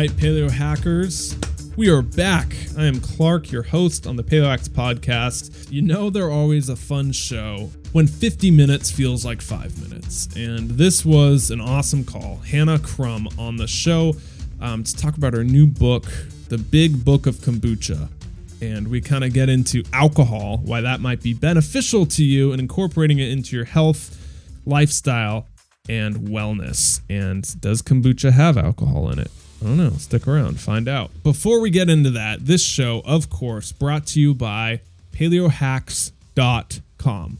right, Paleo Hackers. We are back. I am Clark, your host on the Paleo Hacks podcast. You know, they're always a fun show when 50 minutes feels like five minutes. And this was an awesome call. Hannah Crum on the show um, to talk about her new book, The Big Book of Kombucha. And we kind of get into alcohol, why that might be beneficial to you, and incorporating it into your health, lifestyle, and wellness. And does kombucha have alcohol in it? I don't know. Stick around, find out. Before we get into that, this show, of course, brought to you by paleohacks.com.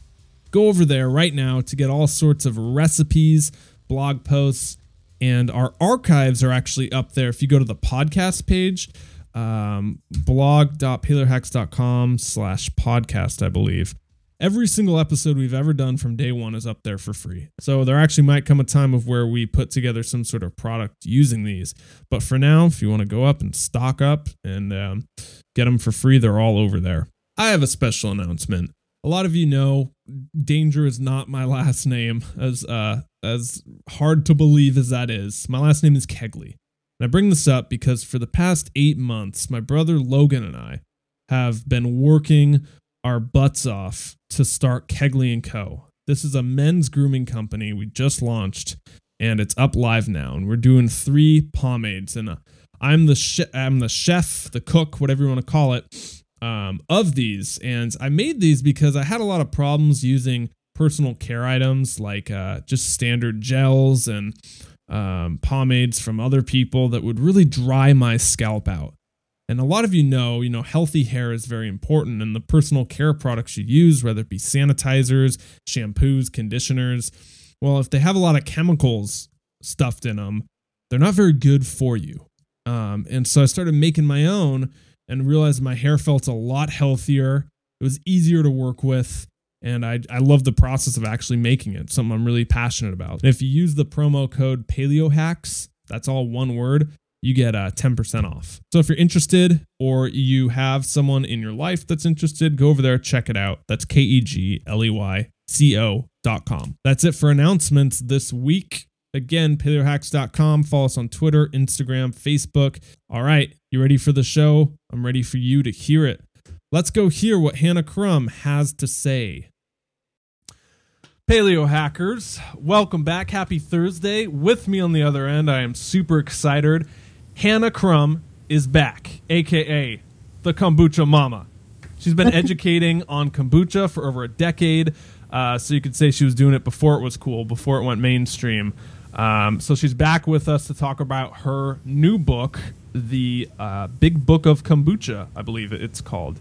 Go over there right now to get all sorts of recipes, blog posts, and our archives are actually up there. If you go to the podcast page, um, blog.paleohacks.com slash podcast, I believe. Every single episode we've ever done from day one is up there for free. So there actually might come a time of where we put together some sort of product using these. But for now, if you want to go up and stock up and um, get them for free, they're all over there. I have a special announcement. A lot of you know Danger is not my last name, as uh, as hard to believe as that is. My last name is Kegley. And I bring this up because for the past eight months, my brother Logan and I have been working our butts off to start Kegley and Co. This is a men's grooming company we just launched, and it's up live now. And we're doing three pomades, and uh, I'm the I'm the chef, the cook, whatever you want to call it, um, of these. And I made these because I had a lot of problems using personal care items like uh, just standard gels and um, pomades from other people that would really dry my scalp out. And a lot of you know, you know, healthy hair is very important, and the personal care products you use, whether it be sanitizers, shampoos, conditioners, well, if they have a lot of chemicals stuffed in them, they're not very good for you. Um, and so I started making my own and realized my hair felt a lot healthier. It was easier to work with. And I, I love the process of actually making it, something I'm really passionate about. And if you use the promo code PaleoHacks, that's all one word, you get uh, 10% off. So if you're interested or you have someone in your life that's interested, go over there, check it out. That's K E G L E Y C O dot com. That's it for announcements this week. Again, paleohacks.com. Follow us on Twitter, Instagram, Facebook. All right, you ready for the show? I'm ready for you to hear it. Let's go hear what Hannah Crum has to say. Paleo hackers, welcome back. Happy Thursday. With me on the other end, I am super excited. Hannah Crum is back, aka the Kombucha Mamma. She's been educating on kombucha for over a decade, uh, so you could say she was doing it before it was cool, before it went mainstream. Um, so she's back with us to talk about her new book, The uh, Big Book of Kombucha, I believe it's called.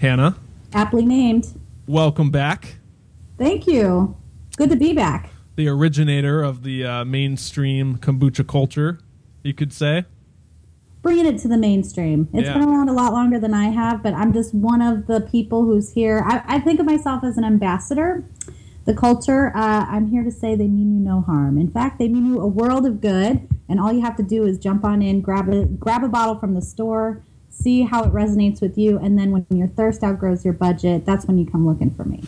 Hannah, Aptly named. welcome back. Thank you. Good to be back. The originator of the uh, mainstream kombucha culture, you could say. Bringing it to the mainstream. It's Yeah. been around a lot longer than I have, but I'm just one of the people who's here. I, I think of myself as an ambassador. The culture, uh, I'm here to say they mean you no harm. In fact, they mean you a world of good, and all you have to do is jump on in, grab a, grab a bottle from the store, see how it resonates with you, and then when your thirst outgrows your budget, that's when you come looking for me.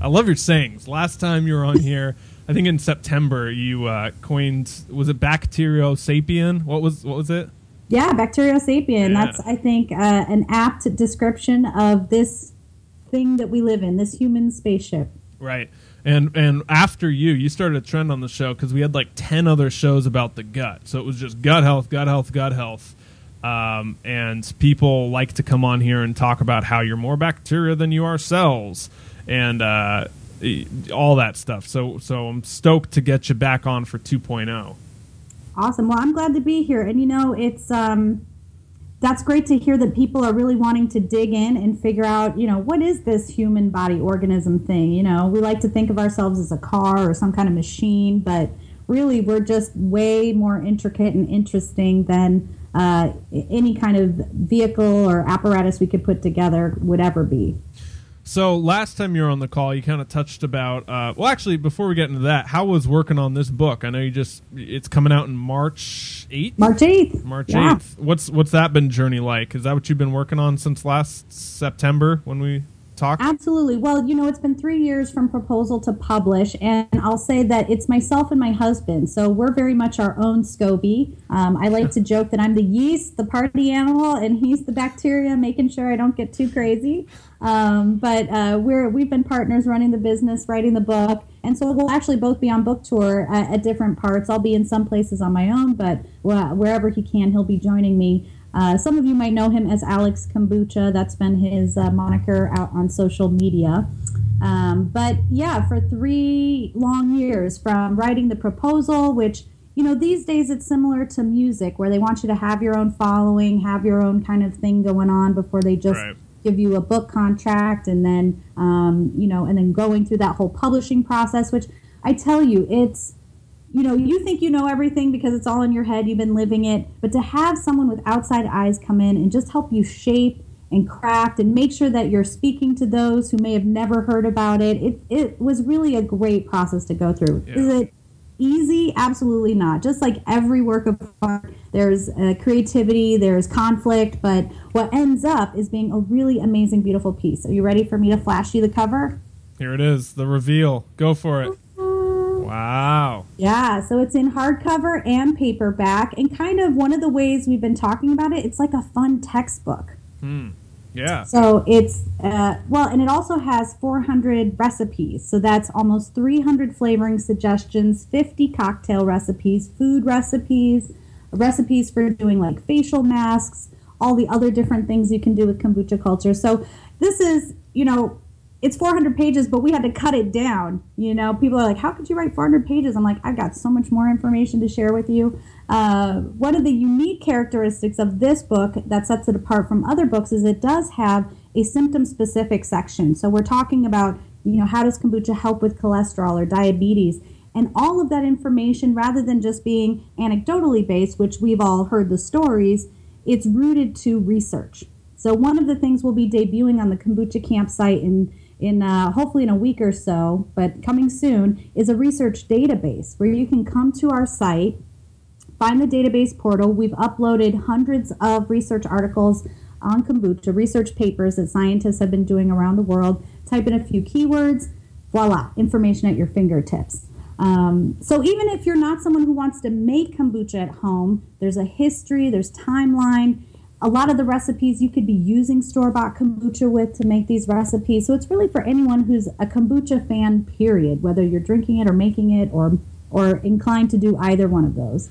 I love your sayings. Last time you were on here, I think in September, you uh, coined was it Bacteriosapien? What was what was it? Yeah, Bacteriosapien. Yeah. That's, I think, uh, an apt description of this thing that we live in, this human spaceship. Right. And and after you, you started a trend on the show because we had like ten other shows about the gut. So it was just gut health, gut health, gut health. Um, and people like to come on here and talk about how you're more bacteria than you are cells, and uh, all that stuff. So so I'm stoked to get you back on for oh. 2.0. Awesome. Well, I'm glad to be here. And you know, it's um, that's great to hear that people are really wanting to dig in and figure out, you know, what is this human body organism thing? You know, we like to think of ourselves as a car or some kind of machine, but really we're just way more intricate and interesting than uh, any kind of vehicle or apparatus we could put together would ever be. So last time you were on the call, you kind of touched about. Uh, well, actually, before we get into that, how was working on this book? I know you just it's coming out in March eighth. March 8th. March Yeah. eighth. What's what's that been journey like? Is that what you've been working on since last September when we talked? Absolutely. Well, you know, it's been three years from proposal to publish, and I'll say that it's myself and my husband. So we're very much our own SCOBY. Um, I like to joke that I'm the yeast, the party animal, and he's the bacteria, making sure I don't get too crazy. Um, but uh, we're we've been partners running the business, writing the book, and so we'll actually both be on book tour at, at different parts. I'll be in some places on my own, but wherever he can, he'll be joining me. Uh, some of you might know him as Alex Kombucha. That's been his uh, moniker out on social media. Um, but yeah, for three long years, from writing the proposal, which you know these days it's similar to music, where they want you to have your own following, have your own kind of thing going on before they just right. Give you a book contract, and then um, you know, and then going through that whole publishing process. Which I tell you, it's you know, you think you know everything because it's all in your head, you've been living it, but to have someone with outside eyes come in and just help you shape and craft and make sure that you're speaking to those who may have never heard about it, it, it was really a great process to go through. Yeah. Is it easy? Absolutely not. Just like every work of art, there's uh, creativity, there's conflict, but what ends up is being a really amazing, beautiful piece. Are you ready for me to flash you the cover? Here it is, the reveal. Go for it. Wow. Yeah, so it's in hardcover and paperback, and kind of one of the ways we've been talking about it, it's like a fun textbook. Hmm. Yeah. So it's, uh, well, and it also has 400 recipes. So that's almost 300 flavoring suggestions, 50 cocktail recipes, food recipes, recipes for doing like facial masks, all the other different things you can do with kombucha culture. So this is, you know, it's 400 pages, but we had to cut it down. You know, people are like, how could you write 400 pages? I'm like, I've got so much more information to share with you. Uh, one of the unique characteristics of this book that sets it apart from other books is it does have a symptom specific section. So we're talking about, you know, how does kombucha help with cholesterol or diabetes? And all of that information, rather than just being anecdotally based, which we've all heard the stories, it's rooted to research. So one of the things we'll be debuting on the Kombucha Kamp site in in uh, hopefully in a week or so, but coming soon, is a research database where you can come to our site, find the database portal. We've uploaded hundreds of research articles on kombucha, research papers that scientists have been doing around the world. Type in a few keywords, voila, information at your fingertips. Um, so even if you're not someone who wants to make kombucha at home, there's a history, there's timeline a lot of the recipes you could be using store bought kombucha with to make these recipes. So it's really for anyone who's a kombucha fan, period, whether you're drinking it or making it or or inclined to do either one of those.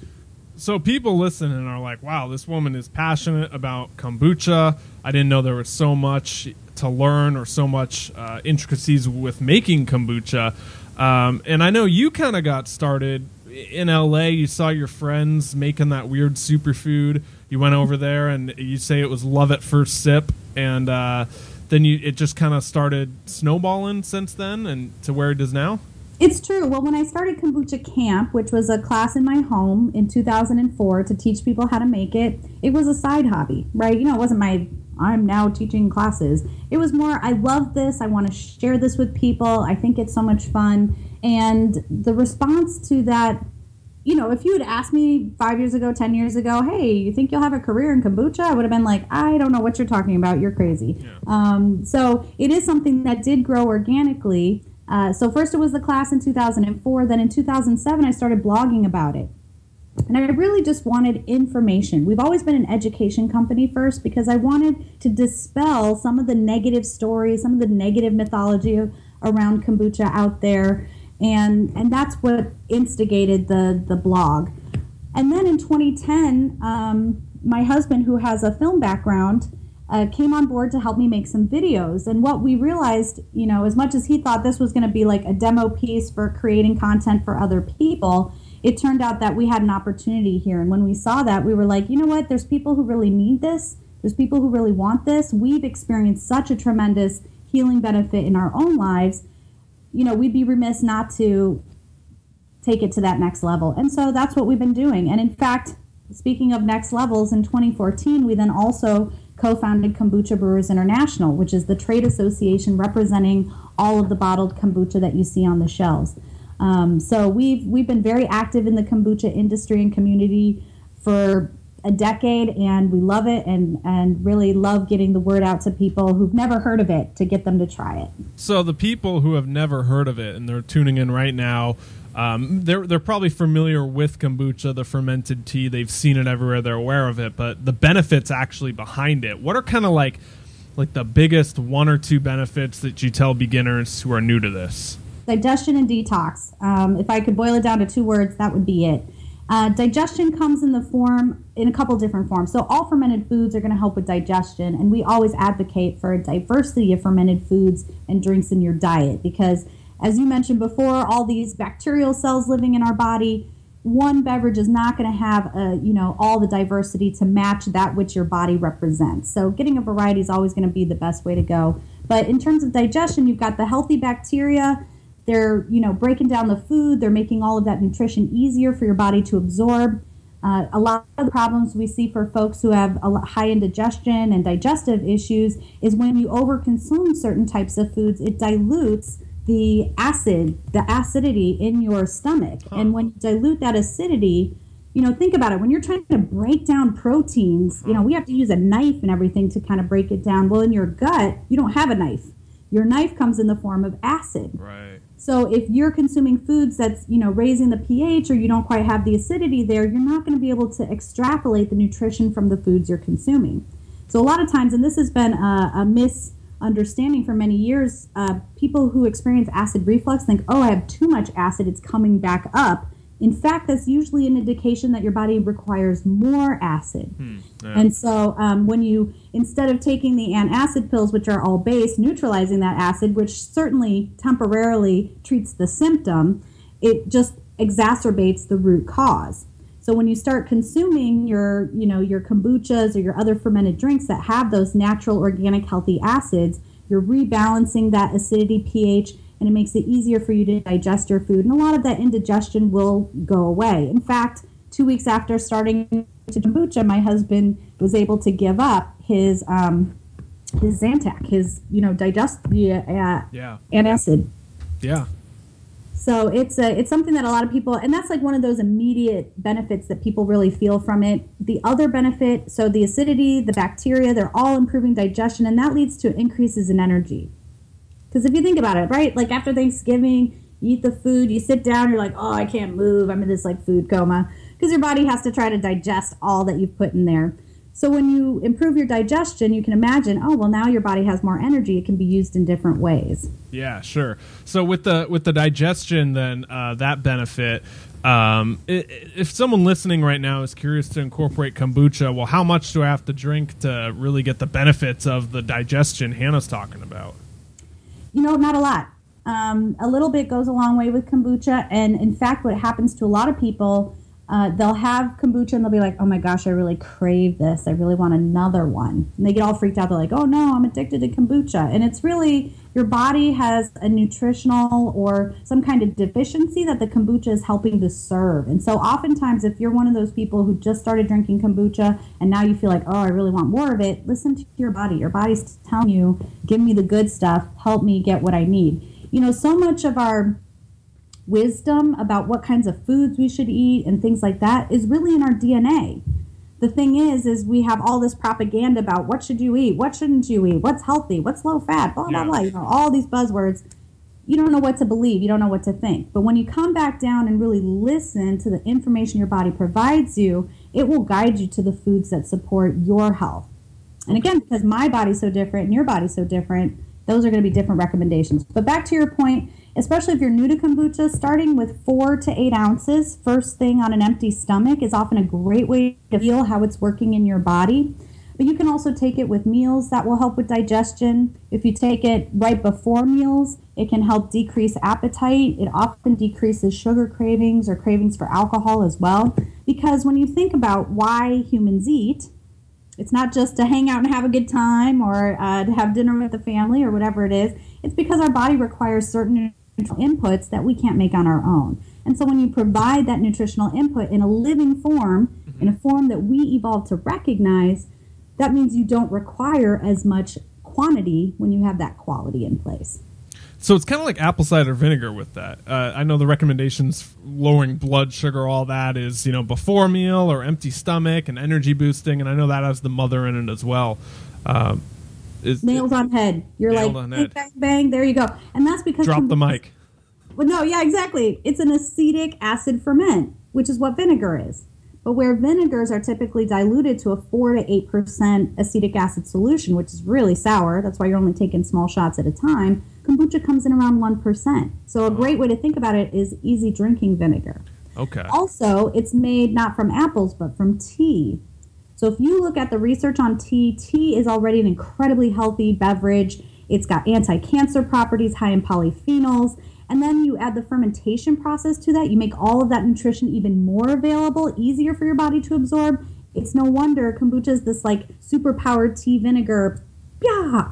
So people listen and are like, "Wow, this woman is passionate about kombucha. I didn't know there was so much to learn or so much uh, intricacies with making kombucha." Um, and I know you kind of got started in LA. You saw your friends making that weird superfood you went over there and you say it was love at first sip, and uh, then you it just kind of started snowballing since then, and to where it is now. It's true. Well, when I started Kombucha Kamp, which was a class in my home in 2004 to teach people how to make it, it was a side hobby, right? You know, it wasn't my I'm now teaching classes. It was more, I love this. I want to share this with people. I think it's so much fun. And the response to that you know, if you had asked me five years ago, 10 years ago, hey, you think you'll have a career in kombucha? I would have been like, I don't know what you're talking about. You're crazy. Yeah. Um, so it is something that did grow organically. Uh, so first it was the class in 2004. Then in 2007, I started blogging about it. And I really just wanted information. We've always been an education company first because I wanted to dispel some of the negative stories, some of the negative mythology around kombucha out there and and that's what instigated the the blog. And then in 2010, um, my husband, who has a film background, uh, came on board to help me make some videos. And what we realized, you know, as much as he thought this was going to be like a demo piece for creating content for other people, it turned out that we had an opportunity here. And when we saw that, we were like, you know what? There's people who really need this. There's people who really want this. We've experienced such a tremendous healing benefit in our own lives you know, we'd be remiss not to take it to that next level. And so that's what we've been doing. And in fact, speaking of next levels, in 2014, we then also co founded Kombucha Brewers International, which is the trade association representing all of the bottled kombucha that you see on the shelves. Um, so we've we've been very active in the kombucha industry and community for a decade and we love it and, and really love getting the word out to people who've never heard of it to get them to try it. So, the people who have never heard of it and they're tuning in right now, um, they're they're probably familiar with kombucha, the fermented tea. They've seen it everywhere. They're aware of it, but the benefits actually behind it. What are kind of like like the biggest one or two benefits that you tell beginners who are new to this? Digestion and detox. Um, if I could boil it down to two words, that would be it. Uh, digestion comes in the form in a couple different forms. So all fermented foods are going to help with digestion, and we always advocate for a diversity of fermented foods and drinks in your diet because, as you mentioned before, all these bacterial cells living in our body. One beverage is not going to have a, you know all the diversity to match that which your body represents. So getting a variety is always going to be the best way to go. But in terms of digestion, you've got the healthy bacteria they're, you know, breaking down the food. They're making all of that nutrition easier for your body to absorb. Uh, a lot of the problems we see for folks who have a high indigestion and digestive issues is when you overconsume certain types of foods, it dilutes the acid, the acidity in your stomach. Huh. And when you dilute that acidity, you know, think about it. When you're trying to break down proteins, you know, we have to use a knife and everything to kind of break it down. Well, in your gut, you don't have a knife. Your knife comes in the form of acid. Right. So if you're consuming foods that's, you know, raising the pH or you don't quite have the acidity there, you're not going to be able to extrapolate the nutrition from the foods you're consuming. So a lot of times, and this has been a, a misunderstanding for many years, uh, people who experience acid reflux think, oh, I have too much acid, it's coming back up. In fact, that's usually an indication that your body requires more acid. Hmm, yeah. And so, um, when you, instead of taking the antacid pills, which are all base, neutralizing that acid, which certainly temporarily treats the symptom, it just exacerbates the root cause. So when you start consuming your, you know, your kombuchas or your other fermented drinks that have those natural organic healthy acids, you're rebalancing that acidity pH and it makes it easier for you to digest your food. And a lot of that indigestion will go away. In fact, two weeks after starting to kombucha, my husband was able to give up his um, his Zantac, his you know digest the uh, yeah antacid. Yeah. So it's a it's something that a lot of people and that's like one of those immediate benefits that people really feel from it. The other benefit, so the acidity, the bacteria, they're all improving digestion and that leads to increases in energy. Because if you think about it, right? Like after Thanksgiving, you eat the food, you sit down, you're like, oh, I can't move. I'm in this like food coma. Because your body has to try to digest all that you've put in there. So when you improve your digestion, you can imagine, oh well, now your body has more energy. It can be used in different ways. Yeah, sure. So with the with the digestion, then uh, that benefit. Um, if someone listening right now is curious to incorporate kombucha, well, how much do I have to drink to really get the benefits of the digestion Hannah's talking about? You know, not a lot. Um, a little bit goes a long way with kombucha. And in fact, what happens to a lot of people, uh, they'll have kombucha and they'll be like, oh my gosh, I really crave this. I really want another one. And they get all freaked out. They're like, oh no, I'm addicted to kombucha. And it's really your body has a nutritional or some kind of deficiency that the kombucha is helping to serve. And so, oftentimes, if you're one of those people who just started drinking kombucha and now you feel like, oh, I really want more of it, listen to your body. Your body's telling you, give me the good stuff, help me get what I need. You know, so much of our wisdom about what kinds of foods we should eat and things like that is really in our DNA the thing is is we have all this propaganda about what should you eat what shouldn't you eat what's healthy what's low fat blah blah yeah. blah you know all these buzzwords. You don't know what to believe you don't know what to think. But when you come back down and really listen to the information your body provides you it will guide you to the foods that support your health. And again because my body's so different and your body's so different those are going to be different recommendations but back to your point especially if you're new to kombucha, starting with four to eight ounces first thing on an empty stomach is often a great way to feel how it's working in your body. But you can also take it with meals that will help with digestion. If you take it right before meals, it can help decrease appetite. It often decreases sugar cravings or cravings for alcohol as well. Because when you think about why humans eat, it's not just to hang out and have a good time or uh, to have dinner with the family or whatever it is. It's because our body requires certain inputs that we can't make on our own. And so when you provide that nutritional input in a living form, mm-hmm. in a form that we evolved to recognize, that means you don't require as much quantity when you have that quality in place. So it's kind of like apple cider vinegar with that. Uh, I know the recommendations lowering blood sugar, all that is you know before meal or empty stomach and energy boosting, and I know that has the mother in it as well. Um, is, nails on head. You're like bang, bang, bang. There you go. And that's because drop the mic. Well, no, yeah, exactly. It's an acetic acid ferment, which is what vinegar is. But where vinegars are typically diluted to a 4 to 8% acetic acid solution, which is really sour, that's why you're only taking small shots at a time, kombucha comes in around 1%. So a great way to think about it is easy drinking vinegar. Okay. Also, it's made not from apples, but from tea. So if you look at the research on tea, tea is already an incredibly healthy beverage. It's got anti cancer properties, high in polyphenols. And then you add the fermentation process to that. You make all of that nutrition even more available, easier for your body to absorb. It's no wonder kombucha is this like super powered tea vinegar. Yeah.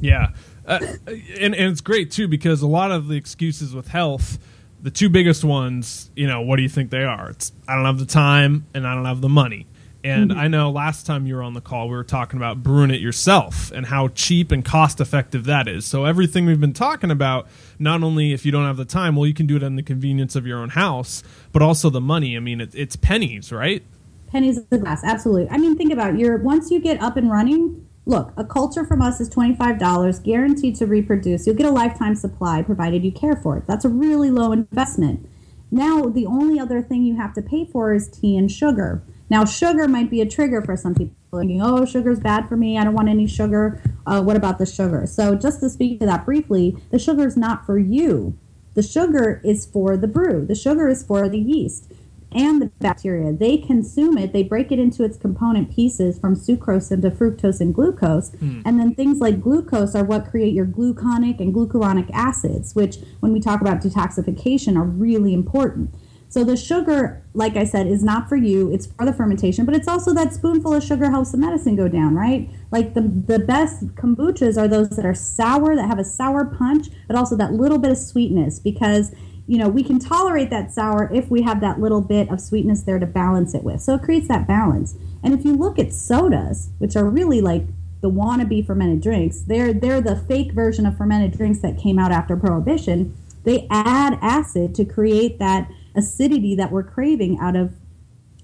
Yeah. Uh, and, and it's great too because a lot of the excuses with health, the two biggest ones, you know, what do you think they are? It's I don't have the time and I don't have the money. And mm-hmm. I know last time you were on the call, we were talking about brewing it yourself and how cheap and cost effective that is. So, everything we've been talking about, not only if you don't have the time, well, you can do it in the convenience of your own house, but also the money. I mean, it, it's pennies, right? Pennies a glass, absolutely. I mean, think about it. You're, once you get up and running, look, a culture from us is $25, guaranteed to reproduce. You'll get a lifetime supply provided you care for it. That's a really low investment. Now, the only other thing you have to pay for is tea and sugar. Now, sugar might be a trigger for some people thinking, oh, sugar's bad for me. I don't want any sugar. Uh, what about the sugar? So, just to speak to that briefly, the sugar is not for you. The sugar is for the brew, the sugar is for the yeast and the bacteria. They consume it, they break it into its component pieces from sucrose into fructose and glucose. Mm. And then things like glucose are what create your gluconic and glucuronic acids, which, when we talk about detoxification, are really important. So the sugar, like I said, is not for you. It's for the fermentation, but it's also that spoonful of sugar helps the medicine go down, right? Like the the best kombuchas are those that are sour, that have a sour punch, but also that little bit of sweetness because you know, we can tolerate that sour if we have that little bit of sweetness there to balance it with. So it creates that balance. And if you look at sodas, which are really like the wannabe fermented drinks, they're they're the fake version of fermented drinks that came out after prohibition. They add acid to create that acidity that we're craving out of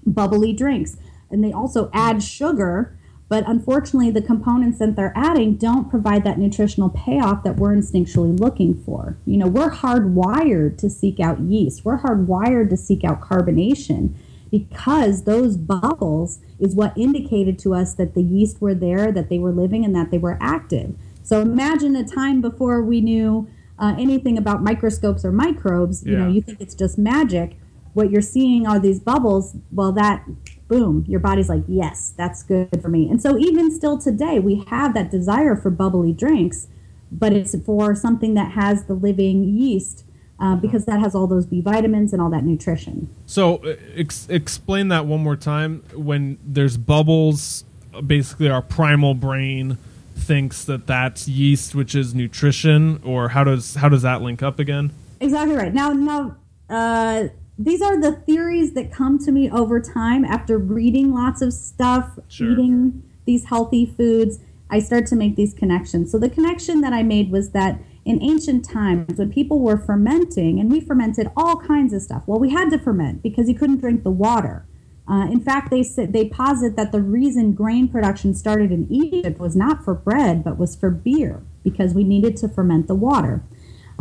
bubbly drinks. And they also add sugar, but unfortunately, the components that they're adding don't provide that nutritional payoff that we're instinctually looking for. You know, we're hardwired to seek out yeast, we're hardwired to seek out carbonation because those bubbles is what indicated to us that the yeast were there, that they were living, and that they were active. So imagine a time before we knew uh, anything about microscopes or microbes, yeah. you know, you think it's just magic. What you're seeing are these bubbles. Well, that boom, your body's like, yes, that's good for me. And so even still today, we have that desire for bubbly drinks, but it's for something that has the living yeast. Uh, because that has all those B vitamins and all that nutrition. So, uh, ex- explain that one more time. When there's bubbles, basically our primal brain thinks that that's yeast, which is nutrition, or how does how does that link up again? Exactly right. Now, now uh, these are the theories that come to me over time after reading lots of stuff, sure. eating these healthy foods. I start to make these connections. So the connection that I made was that in ancient times, when people were fermenting, and we fermented all kinds of stuff. Well, we had to ferment because you couldn't drink the water. Uh, in fact, they they posit that the reason grain production started in Egypt was not for bread, but was for beer, because we needed to ferment the water.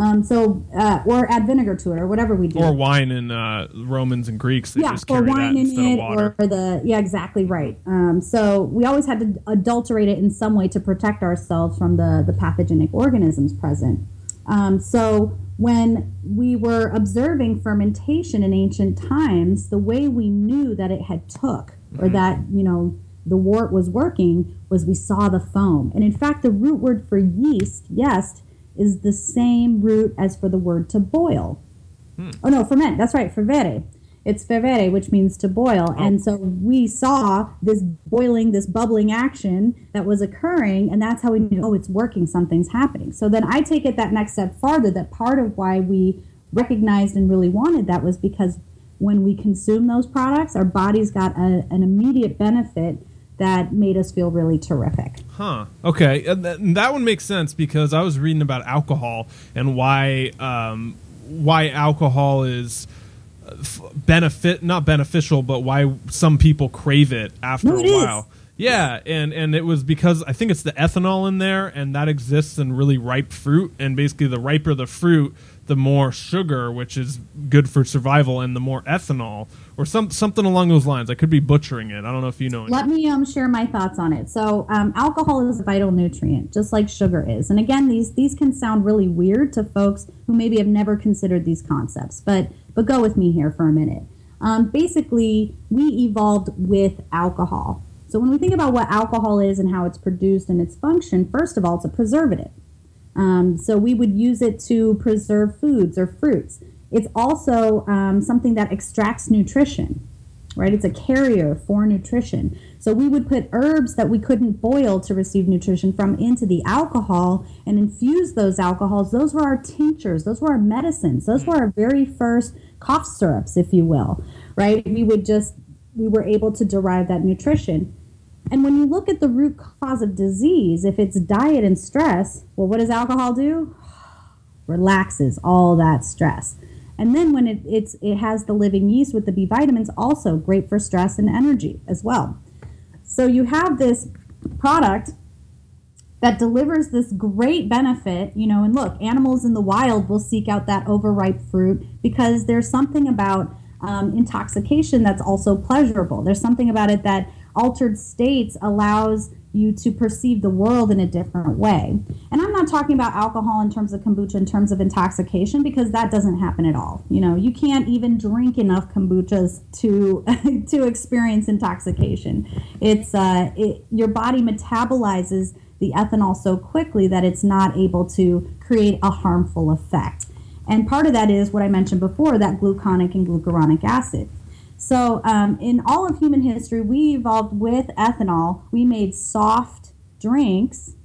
Um, so, uh, or add vinegar to it, or whatever we do. Or wine in uh, Romans and Greeks. yeah, or wine in it, or the yeah, exactly right. Um, so we always had to adulterate it in some way to protect ourselves from the the pathogenic organisms present. Um, so when we were observing fermentation in ancient times, the way we knew that it had took or mm-hmm. that, you know, the wort was working was we saw the foam. And in fact, the root word for yeast, yeast, is the same root as for the word to boil. Hmm. Oh no, ferment. That's right, fervere. It's fervere, which means to boil. Oh. And so we saw this boiling, this bubbling action that was occurring, and that's how we knew, oh, it's working, something's happening. So then I take it that next step farther that part of why we recognized and really wanted that was because when we consume those products, our bodies got a, an immediate benefit that made us feel really terrific. Huh. Okay. And, th- that one makes sense because I was reading about alcohol and why um, why alcohol is uh, benefit not beneficial, but why some people crave it after No, a it is. Yeah, and and it was because I think it's the ethanol in there, and that exists in really ripe fruit, and basically the riper the fruit, the more sugar, which is good for survival, and the more ethanol, or some something along those lines. I could be butchering it. I don't know if you know. Let me um, share my thoughts on it. So, um, alcohol is a vital nutrient, just like sugar is. And again, these these can sound really weird to folks who maybe have never considered these concepts. But but go with me here for a minute. Um, basically, we evolved with alcohol. So when we think about what alcohol is and how it's produced and its function, first of all, it's a preservative. Um, so we would use it to preserve foods or fruits. It's also um, something that extracts nutrition, right? It's a carrier for nutrition. So we would put herbs that we couldn't boil to receive nutrition from into the alcohol and infuse those alcohols. Those were our tinctures, those were our medicines, those were our very first cough syrups, if you will, right? We would just, we were able to derive that nutrition. And when you look at the root cause of disease, if it's diet and stress, well, what does alcohol do? Relaxes all that stress. And then when it, it's, it has the living yeast with the B vitamins, also great for stress and energy as well. So you have this product that delivers this great benefit, you know, and look, animals in the wild will seek out that overripe fruit because there's something about um, intoxication that's also pleasurable. There's something about it that altered states allows you to perceive the world in a different way. And I'm not talking about alcohol in terms of kombucha in terms of intoxication because that doesn't happen at all. You know, you can't even drink enough kombuchas to to experience intoxication. It's uh, it, your body metabolizes the ethanol so quickly that it's not able to create a harmful effect. And part of that is what I mentioned before that gluconic and glucuronic acid. So, um, in all of human history, we evolved with ethanol. We made soft drinks,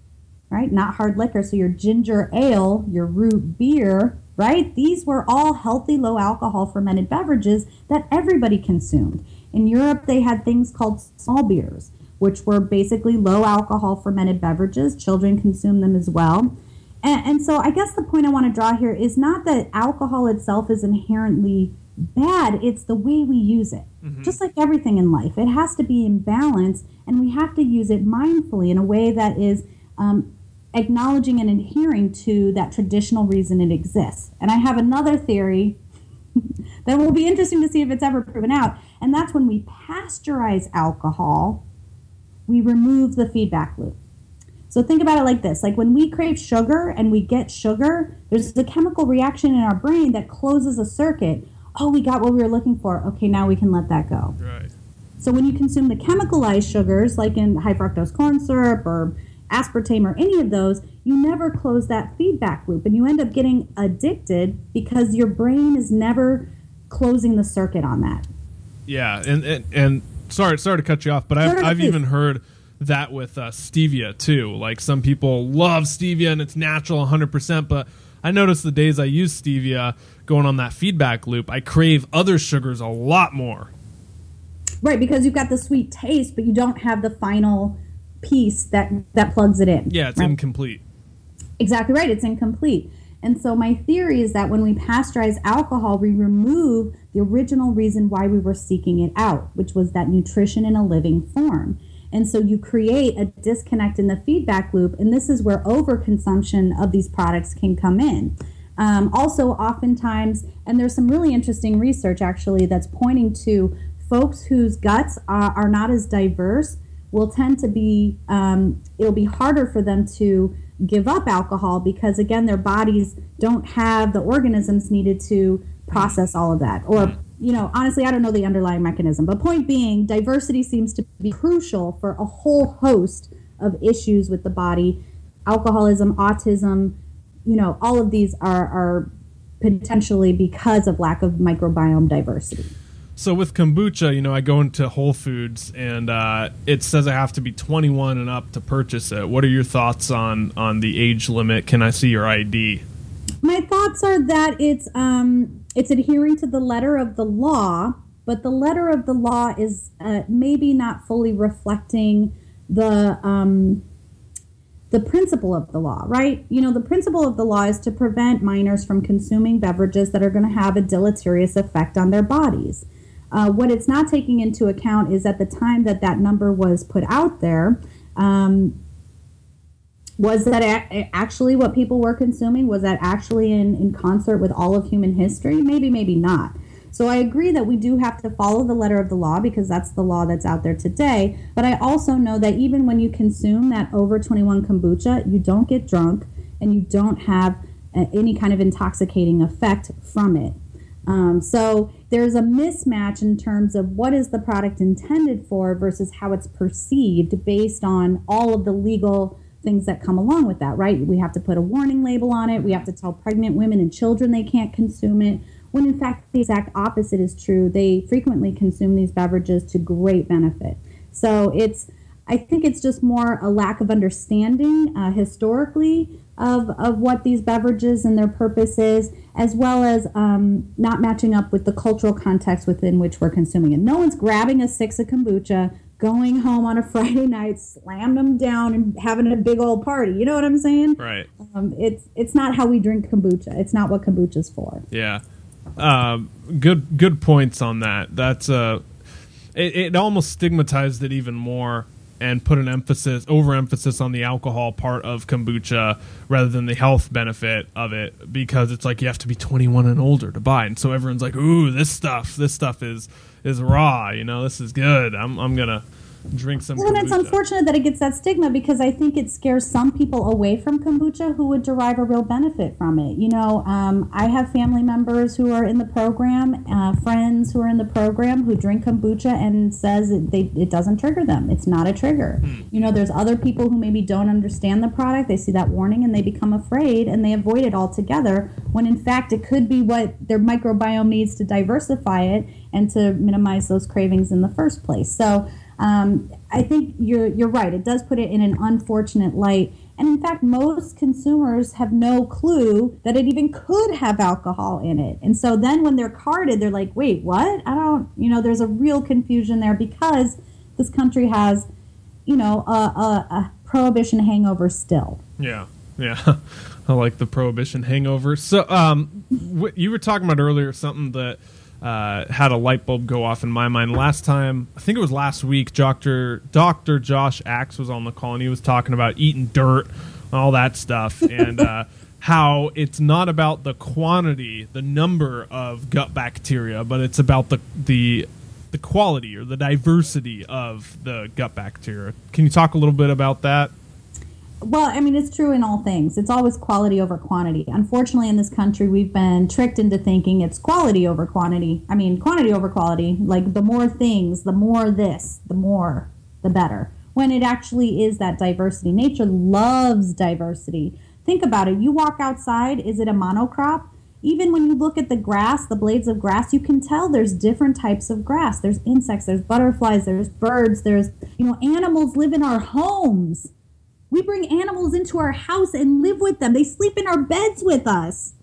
right? Not hard liquor. So, your ginger ale, your root beer, right? These were all healthy, low alcohol fermented beverages that everybody consumed. In Europe, they had things called small beers, which were basically low alcohol fermented beverages. Children consumed them as well. And, and so, I guess the point I want to draw here is not that alcohol itself is inherently bad, it's the way we use it. Just like everything in life, it has to be in balance, and we have to use it mindfully in a way that is um, acknowledging and adhering to that traditional reason it exists. And I have another theory that will be interesting to see if it's ever proven out, and that's when we pasteurize alcohol, we remove the feedback loop. So think about it like this like when we crave sugar and we get sugar, there's a chemical reaction in our brain that closes a circuit. Oh, we got what we were looking for. Okay, now we can let that go. Right. So when you consume the chemicalized sugars, like in high fructose corn syrup or aspartame or any of those, you never close that feedback loop and you end up getting addicted because your brain is never closing the circuit on that. Yeah, and and, and sorry, sorry to cut you off, but I've, I've even heard that with uh, stevia too. Like some people love stevia and it's natural 100%, but I notice the days I use stevia going on that feedback loop, I crave other sugars a lot more. Right, because you've got the sweet taste, but you don't have the final piece that that plugs it in. Yeah, it's right? incomplete. Exactly right. It's incomplete. And so my theory is that when we pasteurize alcohol, we remove the original reason why we were seeking it out, which was that nutrition in a living form. And so you create a disconnect in the feedback loop, and this is where overconsumption of these products can come in. Um, also, oftentimes, and there's some really interesting research actually that's pointing to folks whose guts are, are not as diverse will tend to be, um, it'll be harder for them to give up alcohol because, again, their bodies don't have the organisms needed to process all of that. Or, you know, honestly, I don't know the underlying mechanism. But point being, diversity seems to be crucial for a whole host of issues with the body alcoholism, autism, you know, all of these are, are potentially because of lack of microbiome diversity. So with kombucha, you know, I go into Whole Foods and uh, it says I have to be 21 and up to purchase it. What are your thoughts on on the age limit? Can I see your ID? My thoughts are that it's um, it's adhering to the letter of the law, but the letter of the law is uh, maybe not fully reflecting the um, the principle of the law, right? You know, the principle of the law is to prevent minors from consuming beverages that are going to have a deleterious effect on their bodies. Uh, what it's not taking into account is at the time that that number was put out there, um, was that a- actually what people were consuming? Was that actually in, in concert with all of human history? Maybe, maybe not. So I agree that we do have to follow the letter of the law because that's the law that's out there today. But I also know that even when you consume that over 21 kombucha, you don't get drunk and you don't have uh, any kind of intoxicating effect from it. Um, so there's a mismatch in terms of what is the product intended for versus how it's perceived based on all of the legal things that come along with that, right? We have to put a warning label on it. We have to tell pregnant women and children they can't consume it when in fact the exact opposite is true. They frequently consume these beverages to great benefit. So it's, I think it's just more a lack of understanding uh, historically of, of what these beverages and their purpose is, as well as um, not matching up with the cultural context within which we're consuming it. No one's grabbing a six of kombucha, going home on a Friday night, slamming them down, and having a big old party. You know what I'm saying? Right. Um, it's it's not how we drink kombucha. It's not what kombucha's for. Yeah. Um, good good points on that. That's uh, it, it almost stigmatized it even more and put an emphasis overemphasis on the alcohol part of kombucha rather than the health benefit of it because it's like you have to be 21 and older to buy and so everyone's like ooh this stuff this stuff is is raw you know this is good i'm, I'm gonna drink some. Well, and it's unfortunate that it gets that stigma because I think it scares some people away from kombucha who would derive a real benefit from it. You know, um, I have family members who are in the program, uh, friends who are in the program who drink kombucha and says it, they, it doesn't trigger them. It's not a trigger. Hmm. You know, there's other people who maybe don't understand the product. They see that warning and they become afraid and they avoid it altogether. When in fact, it could be what their microbiome needs to diversify it and to minimize those cravings in the first place. So um, I think you're you're right. It does put it in an unfortunate light. And in fact, most consumers have no clue that it even could have alcohol in it. And so then when they're carded, they're like, wait, what? I don't, you know, there's a real confusion there because this country has, you know, a, a, a prohibition hangover still. Yeah. Yeah. I like the prohibition hangover. So, um, you were talking about earlier something that uh, had a light bulb go off in my mind. Last time, I think it was last week, Doctor Doctor Josh Axe was on the call and he was talking about eating dirt, and all that stuff, and uh, how it's not about the quantity, the number of gut bacteria, but it's about the the the quality or the diversity of the gut bacteria. Can you talk a little bit about that? Well, I mean, it's true in all things. It's always quality over quantity. Unfortunately, in this country, we've been tricked into thinking it's quality over quantity. I mean, quantity over quality. Like, the more things, the more this, the more, the better. When it actually is that diversity. Nature loves diversity. Think about it. You walk outside, is it a monocrop? Even when you look at the grass, the blades of grass, you can tell there's different types of grass. There's insects, there's butterflies, there's birds, there's, you know, animals live in our homes we bring animals into our house and live with them. They sleep in our beds with us.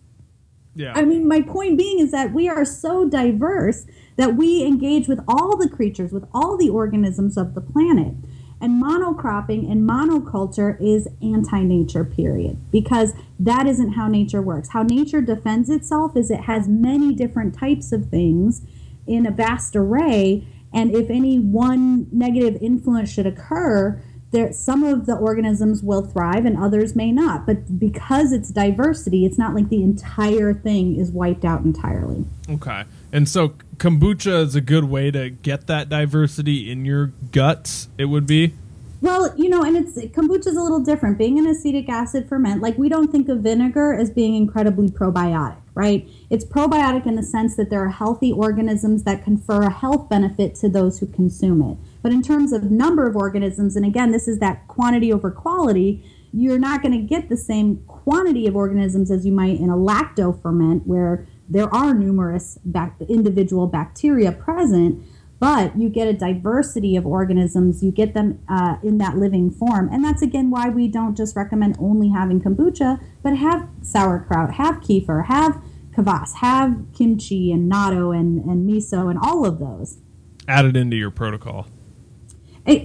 Yeah. I mean, my point being is that we are so diverse that we engage with all the creatures, with all the organisms of the planet. And monocropping and monoculture is anti nature, period, because that isn't how nature works. How nature defends itself is it has many different types of things in a vast array. And if any one negative influence should occur, there some of the organisms will thrive and others may not but because it's diversity it's not like the entire thing is wiped out entirely okay and so kombucha is a good way to get that diversity in your guts it would be well, you know, and it's kombucha is a little different. Being an acetic acid ferment, like we don't think of vinegar as being incredibly probiotic, right? It's probiotic in the sense that there are healthy organisms that confer a health benefit to those who consume it. But in terms of number of organisms, and again, this is that quantity over quality, you're not going to get the same quantity of organisms as you might in a lacto ferment where there are numerous bac- individual bacteria present but you get a diversity of organisms. You get them uh, in that living form. And that's again why we don't just recommend only having kombucha, but have sauerkraut, have kefir, have kvass, have kimchi and natto and, and miso and all of those. Added into your protocol.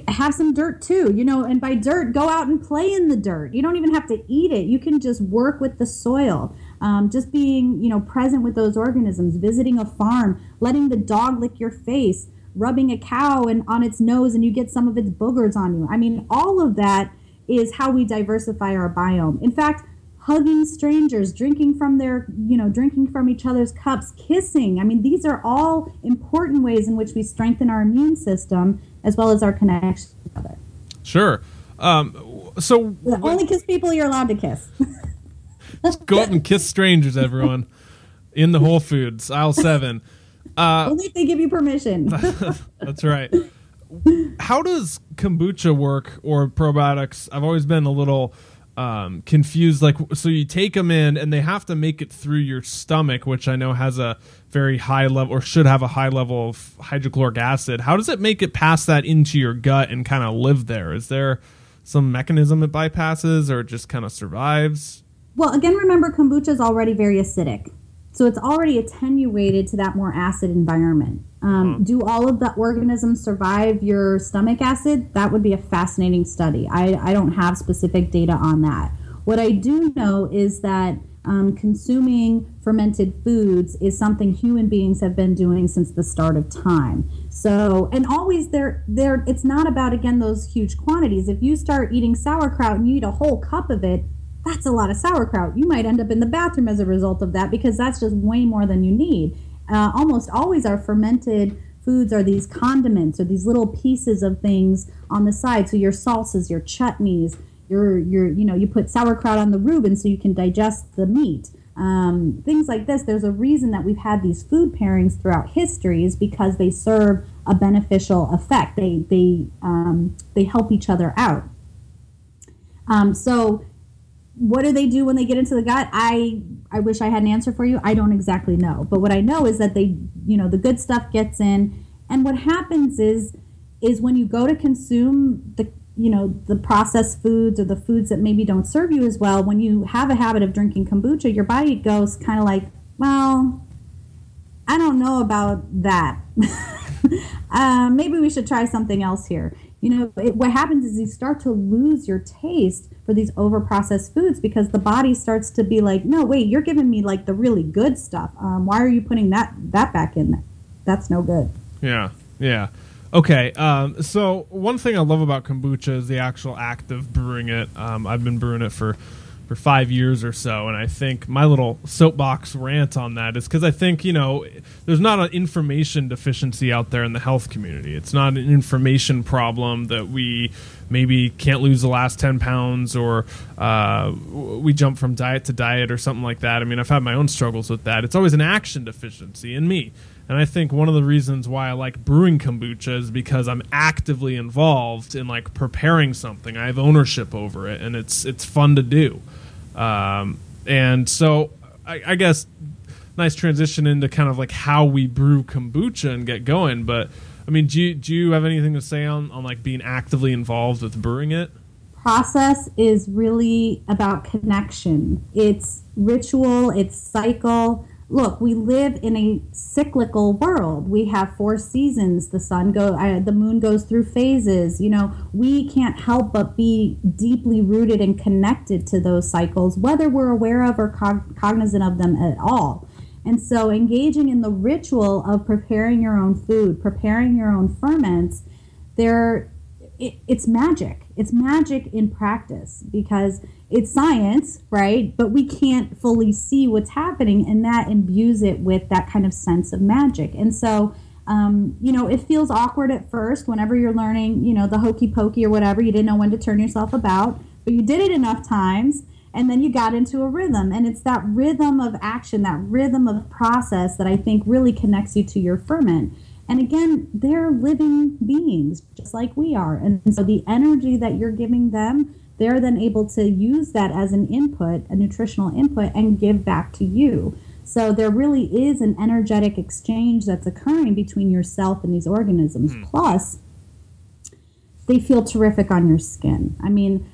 Have some dirt too, you know, and by dirt, go out and play in the dirt. You don't even have to eat it. You can just work with the soil. Um, just being, you know, present with those organisms, visiting a farm, letting the dog lick your face, rubbing a cow and on its nose and you get some of its boogers on you. I mean, all of that is how we diversify our biome. In fact, hugging strangers, drinking from their, you know, drinking from each other's cups, kissing. I mean, these are all important ways in which we strengthen our immune system as well as our connection to each other. Sure. Um, so only kiss people you're allowed to kiss. go up and kiss strangers, everyone, in the Whole Foods aisle seven. Uh, only if they give you permission. that's right. How does kombucha work or probiotics? I've always been a little um, confused. Like, so you take them in and they have to make it through your stomach, which I know has a very high level or should have a high level of hydrochloric acid. How does it make it past that into your gut and kind of live there? Is there some mechanism it bypasses or just kind of survives? Well, again, remember kombucha is already very acidic. So it's already attenuated to that more acid environment. Um, mm-hmm. Do all of the organisms survive your stomach acid? That would be a fascinating study. I, I don't have specific data on that. What I do know is that um, consuming fermented foods is something human beings have been doing since the start of time. So, and always there, there. It's not about again those huge quantities. If you start eating sauerkraut and you eat a whole cup of it, that's a lot of sauerkraut. You might end up in the bathroom as a result of that because that's just way more than you need. Uh, almost always our fermented foods are these condiments or these little pieces of things on the side. So your salsas, your chutneys, your your you know you put sauerkraut on the Reuben so you can digest the meat. Um, things like this. There's a reason that we've had these food pairings throughout history is because they serve a beneficial effect. They they um, they help each other out. Um, so what do they do when they get into the gut? I I wish I had an answer for you. I don't exactly know. But what I know is that they, you know, the good stuff gets in and what happens is is when you go to consume the you know the processed foods or the foods that maybe don't serve you as well when you have a habit of drinking kombucha your body goes kind of like well i don't know about that uh, maybe we should try something else here you know it, what happens is you start to lose your taste for these over processed foods because the body starts to be like, no, wait, you're giving me like the really good stuff. Um, why are you putting that that back in? There? That's no good. Yeah, yeah. Okay, um, so one thing I love about kombucha is the actual act of brewing it. Um, I've been brewing it for for five years or so. And I think my little soapbox rant on that is because I think, you know, there's not an information deficiency out there in the health community. It's not an information problem that we maybe can't lose the last 10 pounds or uh, we jump from diet to diet or something like that. I mean, I've had my own struggles with that. It's always an action deficiency in me. And I think one of the reasons why I like brewing kombucha is because I'm actively involved in like preparing something. I have ownership over it, and it's it's fun to do. Um, and so I, I, guess nice transition into kind of like how we brew kombucha and get going. But I mean, do you, do you have anything to say on on like being actively involved with brewing it? Process is really about connection. It's ritual. It's cycle look, we live in a cyclical world. We have four seasons. The sun go, uh, the moon goes through phases. You know, we can't help but be deeply rooted and connected to those cycles, whether we're aware of or cog- cognizant of them at all. And so, engaging in the ritual of preparing your own food, preparing your own ferments, there, it, it's magic. It's magic in practice because it's science, right? But we can't fully see what's happening, and that imbues it with that kind of sense of magic. And so, um, you know, it feels awkward at first whenever you're learning, you know, the hokey pokey or whatever. You didn't know when to turn yourself about, but you did it enough times, and then you got into a rhythm. And it's that rhythm of action, that rhythm of process that I think really connects you to your ferment. And again, they're living beings just like we are. And so the energy that you're giving them they're then able to use that as an input, a nutritional input, and give back to you. So there really is an energetic exchange that's occurring between yourself and these organisms. Mm. Plus, they feel terrific on your skin. I mean,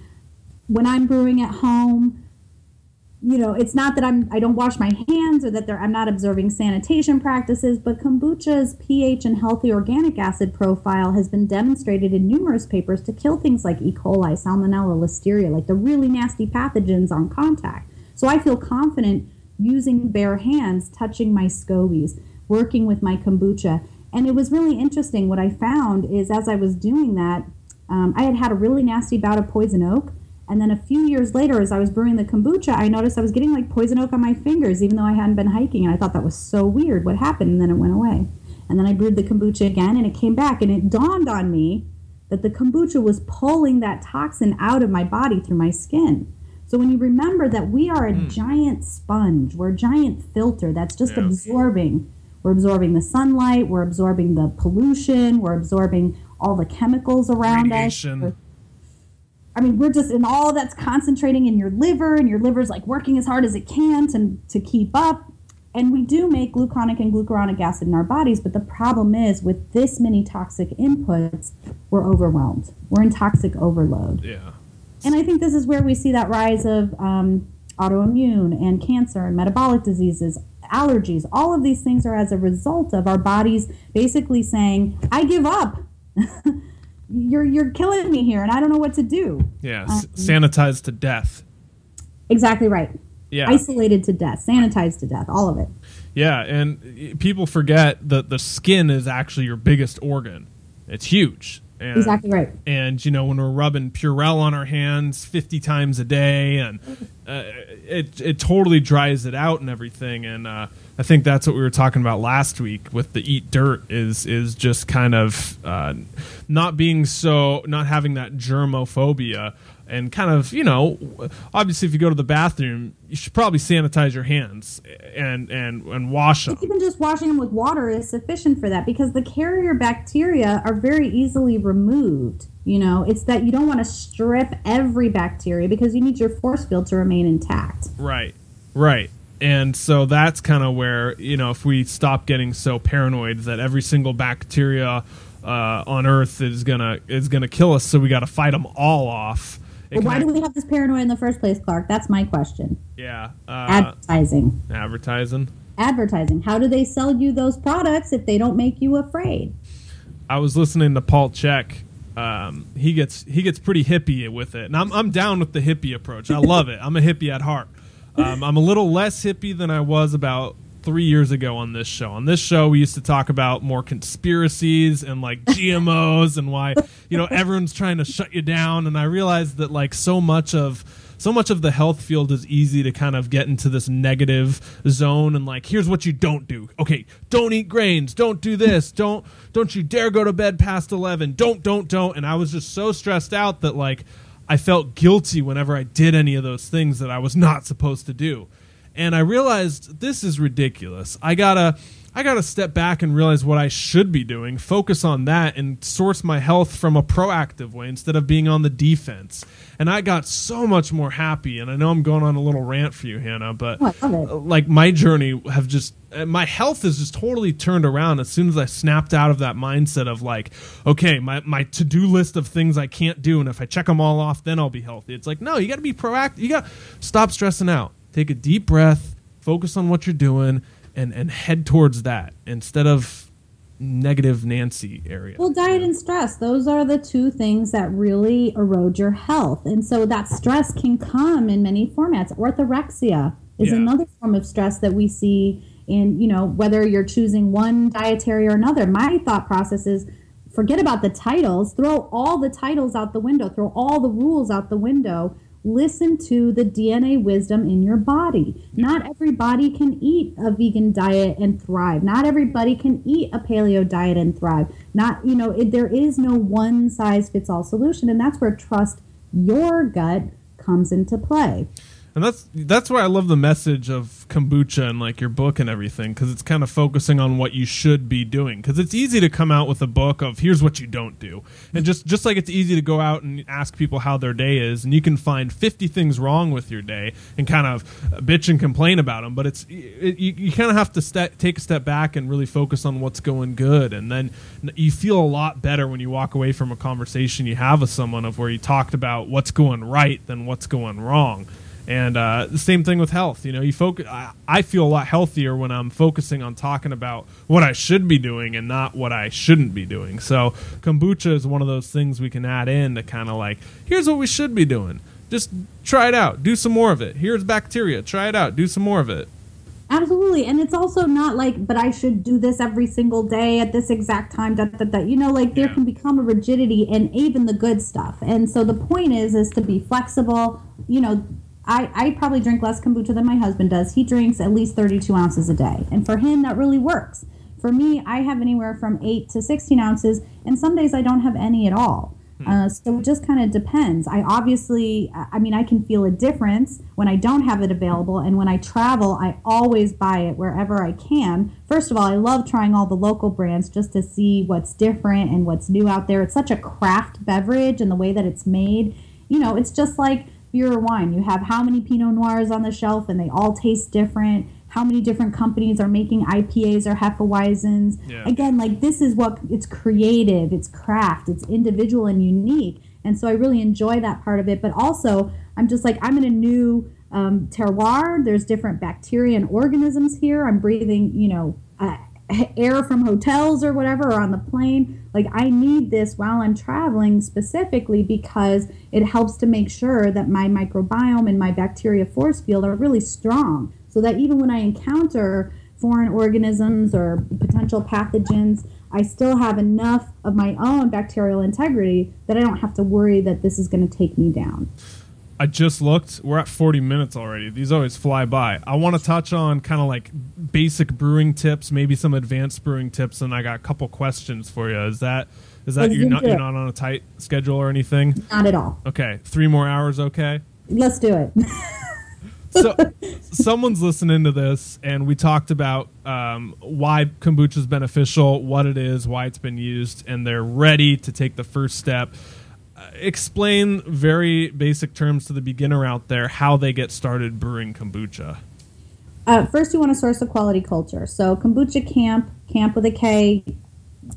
when I'm brewing at home, you know, it's not that I'm I don't wash my hands or that I'm not observing sanitation practices, but kombucha's pH and healthy organic acid profile has been demonstrated in numerous papers to kill things like E. coli, salmonella, listeria, like the really nasty pathogens on contact. So I feel confident using bare hands, touching my scobies, working with my kombucha. And it was really interesting. What I found is as I was doing that, um, I had had a really nasty bout of poison oak and then a few years later, as I was brewing the kombucha, I noticed I was getting like poison oak on my fingers, even though I hadn't been hiking. And I thought that was so weird. What happened? And then it went away. And then I brewed the kombucha again, and it came back. And it dawned on me that the kombucha was pulling that toxin out of my body through my skin. So when you remember that we are a mm. giant sponge, we're a giant filter that's just yeah. absorbing. We're absorbing the sunlight, we're absorbing the pollution, we're absorbing all the chemicals around Radiation. us. I mean, we're just in all that's concentrating in your liver, and your liver's like working as hard as it can to, to keep up. And we do make gluconic and glucuronic acid in our bodies, but the problem is with this many toxic inputs, we're overwhelmed. We're in toxic overload. Yeah. And I think this is where we see that rise of um, autoimmune and cancer and metabolic diseases, allergies. All of these things are as a result of our bodies basically saying, I give up. you're you're killing me here and I don't know what to do. Yeah, um, sanitized to death. Exactly right. Yeah. Isolated to death, sanitized to death, all of it. Yeah, and people forget that the skin is actually your biggest organ. It's huge. And, exactly right. And you know when we're rubbing Purell on our hands 50 times a day, and uh, it it totally dries it out and everything. And uh, I think that's what we were talking about last week with the eat dirt is is just kind of uh, not being so not having that germophobia and kind of you know obviously if you go to the bathroom you should probably sanitize your hands and and and wash them. even just washing them with water is sufficient for that because the carrier bacteria are very easily removed you know? It's that you don't want to strip every bacteria because you need your force field to remain intact. Right right and so that's kind of where you know if we stop getting so paranoid that every single bacteria uh, on earth is gonna is gonna kill us so we got to fight them all off well, why do we have this paranoia in the first place, Clark? That's my question. Yeah. Uh, advertising. Advertising. Advertising. How do they sell you those products if they don't make you afraid? I was listening to Paul Chek. Um, he gets he gets pretty hippie with it, and I'm I'm down with the hippie approach. I love it. I'm a hippie at heart. Um, I'm a little less hippie than I was about three years ago on this show. On this show, we used to talk about more conspiracies and like GMOs and why you know everyone's trying to shut you down. And I realized that like so much of so much of the health field is easy to kind of get into this negative zone and like here's what you don't do. Okay don't eat grains. Don't do this. Don't don't you dare go to bed past 11 don't don't don't. And i was just so stressed out that like i felt guilty whenever i did any of those things that i was not supposed to do and I realized this is ridiculous. I gotta I gotta step back and realize what I should be doing, focus on that, and source my health from a proactive way instead of being on the defense. And I got so much more happy. And I know I'm going on a little rant for you, Hannah, but oh, like my journey have just uh, my health is just totally turned around as soon as I snapped out of that mindset of like, okay, my, my to do list of things I can't do, and if I check them all off, then I'll be healthy. It's like, no, you got to be proactive. You got to stop stressing out take a deep breath, focus on what you're doing, and and head towards that instead of negative Nancy area. Well, diet and stress, those are the two things that really erode your health. And so that stress can come in many formats. Orthorexia is yeah. another form of stress that we see in, you know, whether you're choosing one dietary or another. My thought process is forget about the titles, throw all the titles out the window, throw all the rules out the window listen to the DNA wisdom in your body. Not everybody can eat a vegan diet and thrive. Not everybody can eat a paleo diet and thrive. Not, you know, it, there is no one size fits all solution. And that's where trust your gut comes into play and that's that's why I love the message of kombucha and like your book and everything because it's kind of focusing on what you should be doing. Because it's easy to come out with a book of here's what you don't do. And just just like it's easy to go out and ask people how their day is and you can find 50 things wrong with your day and kind of uh, bitch and complain about them but it's it, you, you kind of have to take a step back and really focus on what's going good. And then you feel a lot better when you walk away from a conversation you have with someone of where you talked about what's going right than what's going wrong And uh, the same thing with health. You know, you focus. I, I feel a lot healthier when I'm focusing on talking about what I should be doing and not what I shouldn't be doing. So kombucha is one of those things we can add in to kind of like, here's what we should be doing. Just try it out. Do some more of it. Here's bacteria. Try it out. Do some more of it. Absolutely. And it's also not like, but I should do this every single day at this exact time. Da, da, da. You know, like there Yeah. can become a rigidity in even the good stuff. And so the point is, is to be flexible. You know, I, I probably drink less kombucha than my husband does. He drinks at least 32 ounces a day. And for him, that really works. For me, I have anywhere from 8 to 16 ounces. And some days I don't have any at all. Uh, so it just kind of depends. I obviously, I I mean, I can feel a difference when I don't have it available, and when I travel, I always buy it wherever I can. First of all, I love trying all the local brands just to see what's different and what's new out there. It's such a craft beverage, and the way that it's made, you know, it's just like beer or wine. You have how many Pinot Noirs on the shelf, and they all taste different. How many different companies are making IPAs or Hefeweizens? Yeah. Again, like this is what it's creative, it's craft, it's individual and unique. And so I really enjoy that part of it. But also, I'm just like, I'm in a new um, terroir. There's different bacteria and organisms here. I'm breathing, you know, uh, air from hotels or whatever, or on the plane. Like, I need this while I'm traveling specifically because it helps to make sure that my microbiome and my bacteria force field are really strong. So that even when I encounter foreign organisms or potential pathogens, I still have enough of my own bacterial integrity that I don't have to worry that this is going to take me down. I just looked. We're at 40 minutes already. These always fly by. I want to touch on kind of like basic brewing tips, maybe some advanced brewing tips, and I got a couple questions for you. Is that is that Let's you're not you're not on a tight schedule or anything? Not at all. Okay, three more hours. Okay. Let's do it. so someone's listening to this and we talked about um, why kombucha is beneficial what it is why it's been used and they're ready to take the first step explain very basic terms to the beginner out there how they get started brewing kombucha Uh, first, you want to source a quality culture. So, Kombucha Kamp, camp with a K,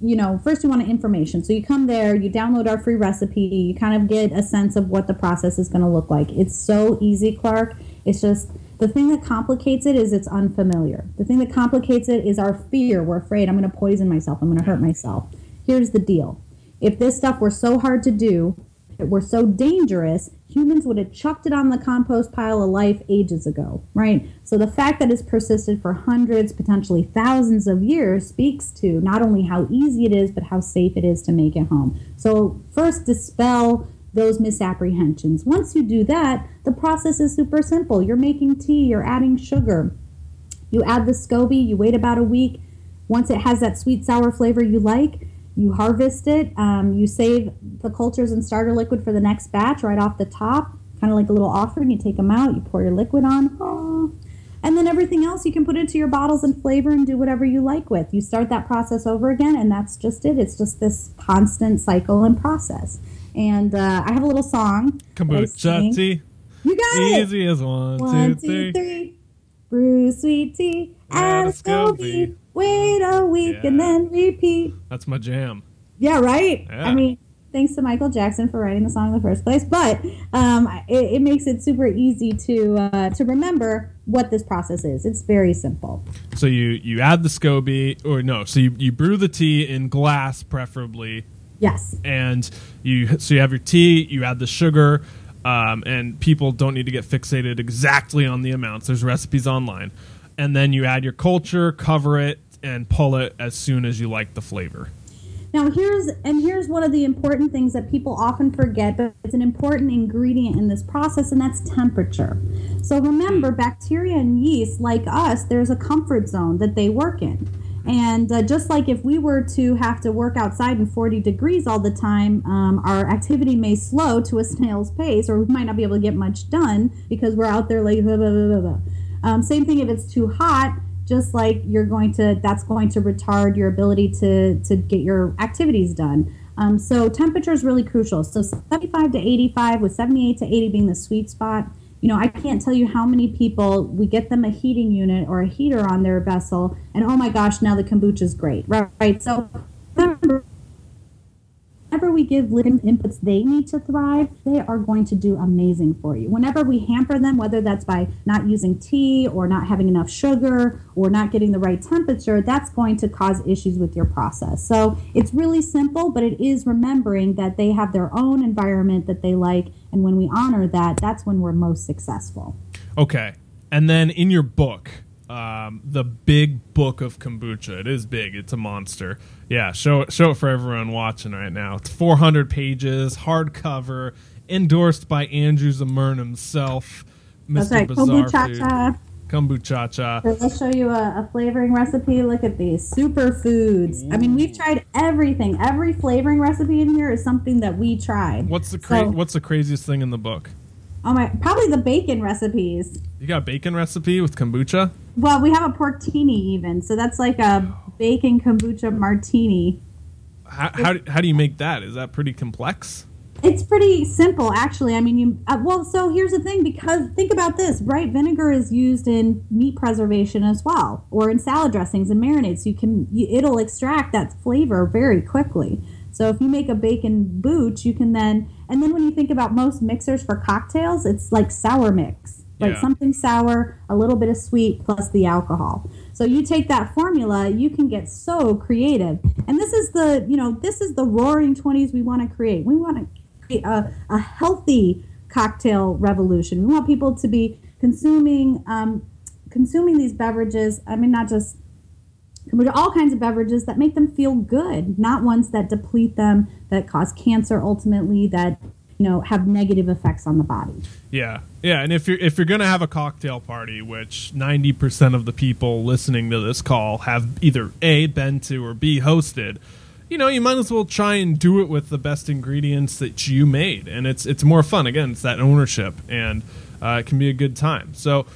you know, first you want information. So, you come there, you download our free recipe, you kind of get a sense of what the process is going to look like. It's so easy, Clark. It's just the thing that complicates it is it's unfamiliar. The thing that complicates it is our fear. We're afraid I'm going to poison myself, I'm going to hurt myself. Here's the deal if this stuff were so hard to do, it were so dangerous, humans would have chucked it on the compost pile of life ages ago, right? So the fact that it's persisted for hundreds, potentially thousands of years speaks to not only how easy it is, but how safe it is to make at home. So first dispel those misapprehensions. Once you do that, the process is super simple. You're making tea, you're adding sugar. You add the SCOBY, you wait about a week. Once it has that sweet sour flavor you like, you harvest it. Um, you save the cultures and starter liquid for the next batch right off the top, kind of like a little offering. You take them out, you pour your liquid on, oh. and then everything else you can put into your bottles and flavor and do whatever you like with. You start that process over again, and that's just it. It's just this constant cycle and process. And uh, I have a little song. that I sing. kombucha tea You got it. easy as one, One, two, two, three. three. Brew sweet tea, add Add a a SCOBY. SCOBY. Wait a week and then repeat. that's my jam Yeah, right. Yeah. I mean, thanks to Michael Jackson for writing the song in the first place, but um, it, it makes it super easy to uh, to remember what this process is. It's very simple. so you you add the scoby or no so you, you brew the tea in glass preferably Yes. and you so you have your tea you add the sugar um, and people don't need to get fixated exactly on the amounts there's recipes online and then you add your culture cover it and pull it as soon as you like the flavor Now here's and here's one of the important things that people often forget, but it's an important ingredient in this process, and that's temperature. So remember, bacteria and yeast, like us, there's a comfort zone that they work in. And uh, just like if we were to have to work outside in 40 degrees all the time, um, our activity may slow to a snail's pace, or we might not be able to get much done because we're out there like blah, blah, blah, blah, blah. Um, same thing if it's too hot just like you're going to that's going to retard your ability to to get your activities done um, so temperature is really crucial so 75 to 85 with 78 to 80 being the sweet spot you know i can't tell you how many people we get them a heating unit or a heater on their vessel and oh my gosh now the kombucha is great right, right? so remember whenever we give living inputs they need to thrive, they are going to do amazing for you. Whenever we hamper them, whether that's by not using tea or not having enough sugar or not getting the right temperature, that's going to cause issues with your process. So it's really simple, but it is remembering that they have their own environment that they like. And when we honor that, that's when we're most successful. Okay. And then in your book, um, the big book of kombucha. It is big. It's a monster. Yeah, show it show it for everyone watching right now. It's 400 pages, hardcover, endorsed by Andrew Zimmern himself, Mr. That's right, Bizarre kombucha. Kombucha. So let's show you a, a, flavoring recipe. Look at these superfoods. I mean, we've tried everything. Every flavoring recipe in here is something that we tried. What's the cra- so, what's the craziest thing in the book? Oh my! Probably the bacon recipes. You got a bacon recipe with kombucha? Well, we have a portini even, so that's like a bacon kombucha martini. How, how, how do you make that? Is that pretty complex? It's pretty simple, actually. I mean, you uh, well. So here's the thing, because think about this, right? Vinegar is used in meat preservation as well, or in salad dressings and marinades. You can you, it'll extract that flavor very quickly. So if you make a bacon booch, you can then and then when you think about most mixers for cocktails, it's like sour mix like yeah. something sour, a little bit of sweet, plus the alcohol. So you take that formula, you can get so creative. And this is the, you know, this is the roaring 20s we want to create. We want to create a, a healthy cocktail revolution. We want people to be consuming um, consuming these beverages. I mean, not just all kinds of beverages that make them feel good, not ones that deplete them, that cause cancer ultimately, that you know have negative effects on the body. Yeah, yeah, and if you're if you're gonna have a cocktail party, which ninety percent of the people listening to this call have either a been to or b hosted, you know, you might as well try and do it with the best ingredients that you made, and it's it's more fun. Again, it's that ownership, and uh, it can be a good time. So.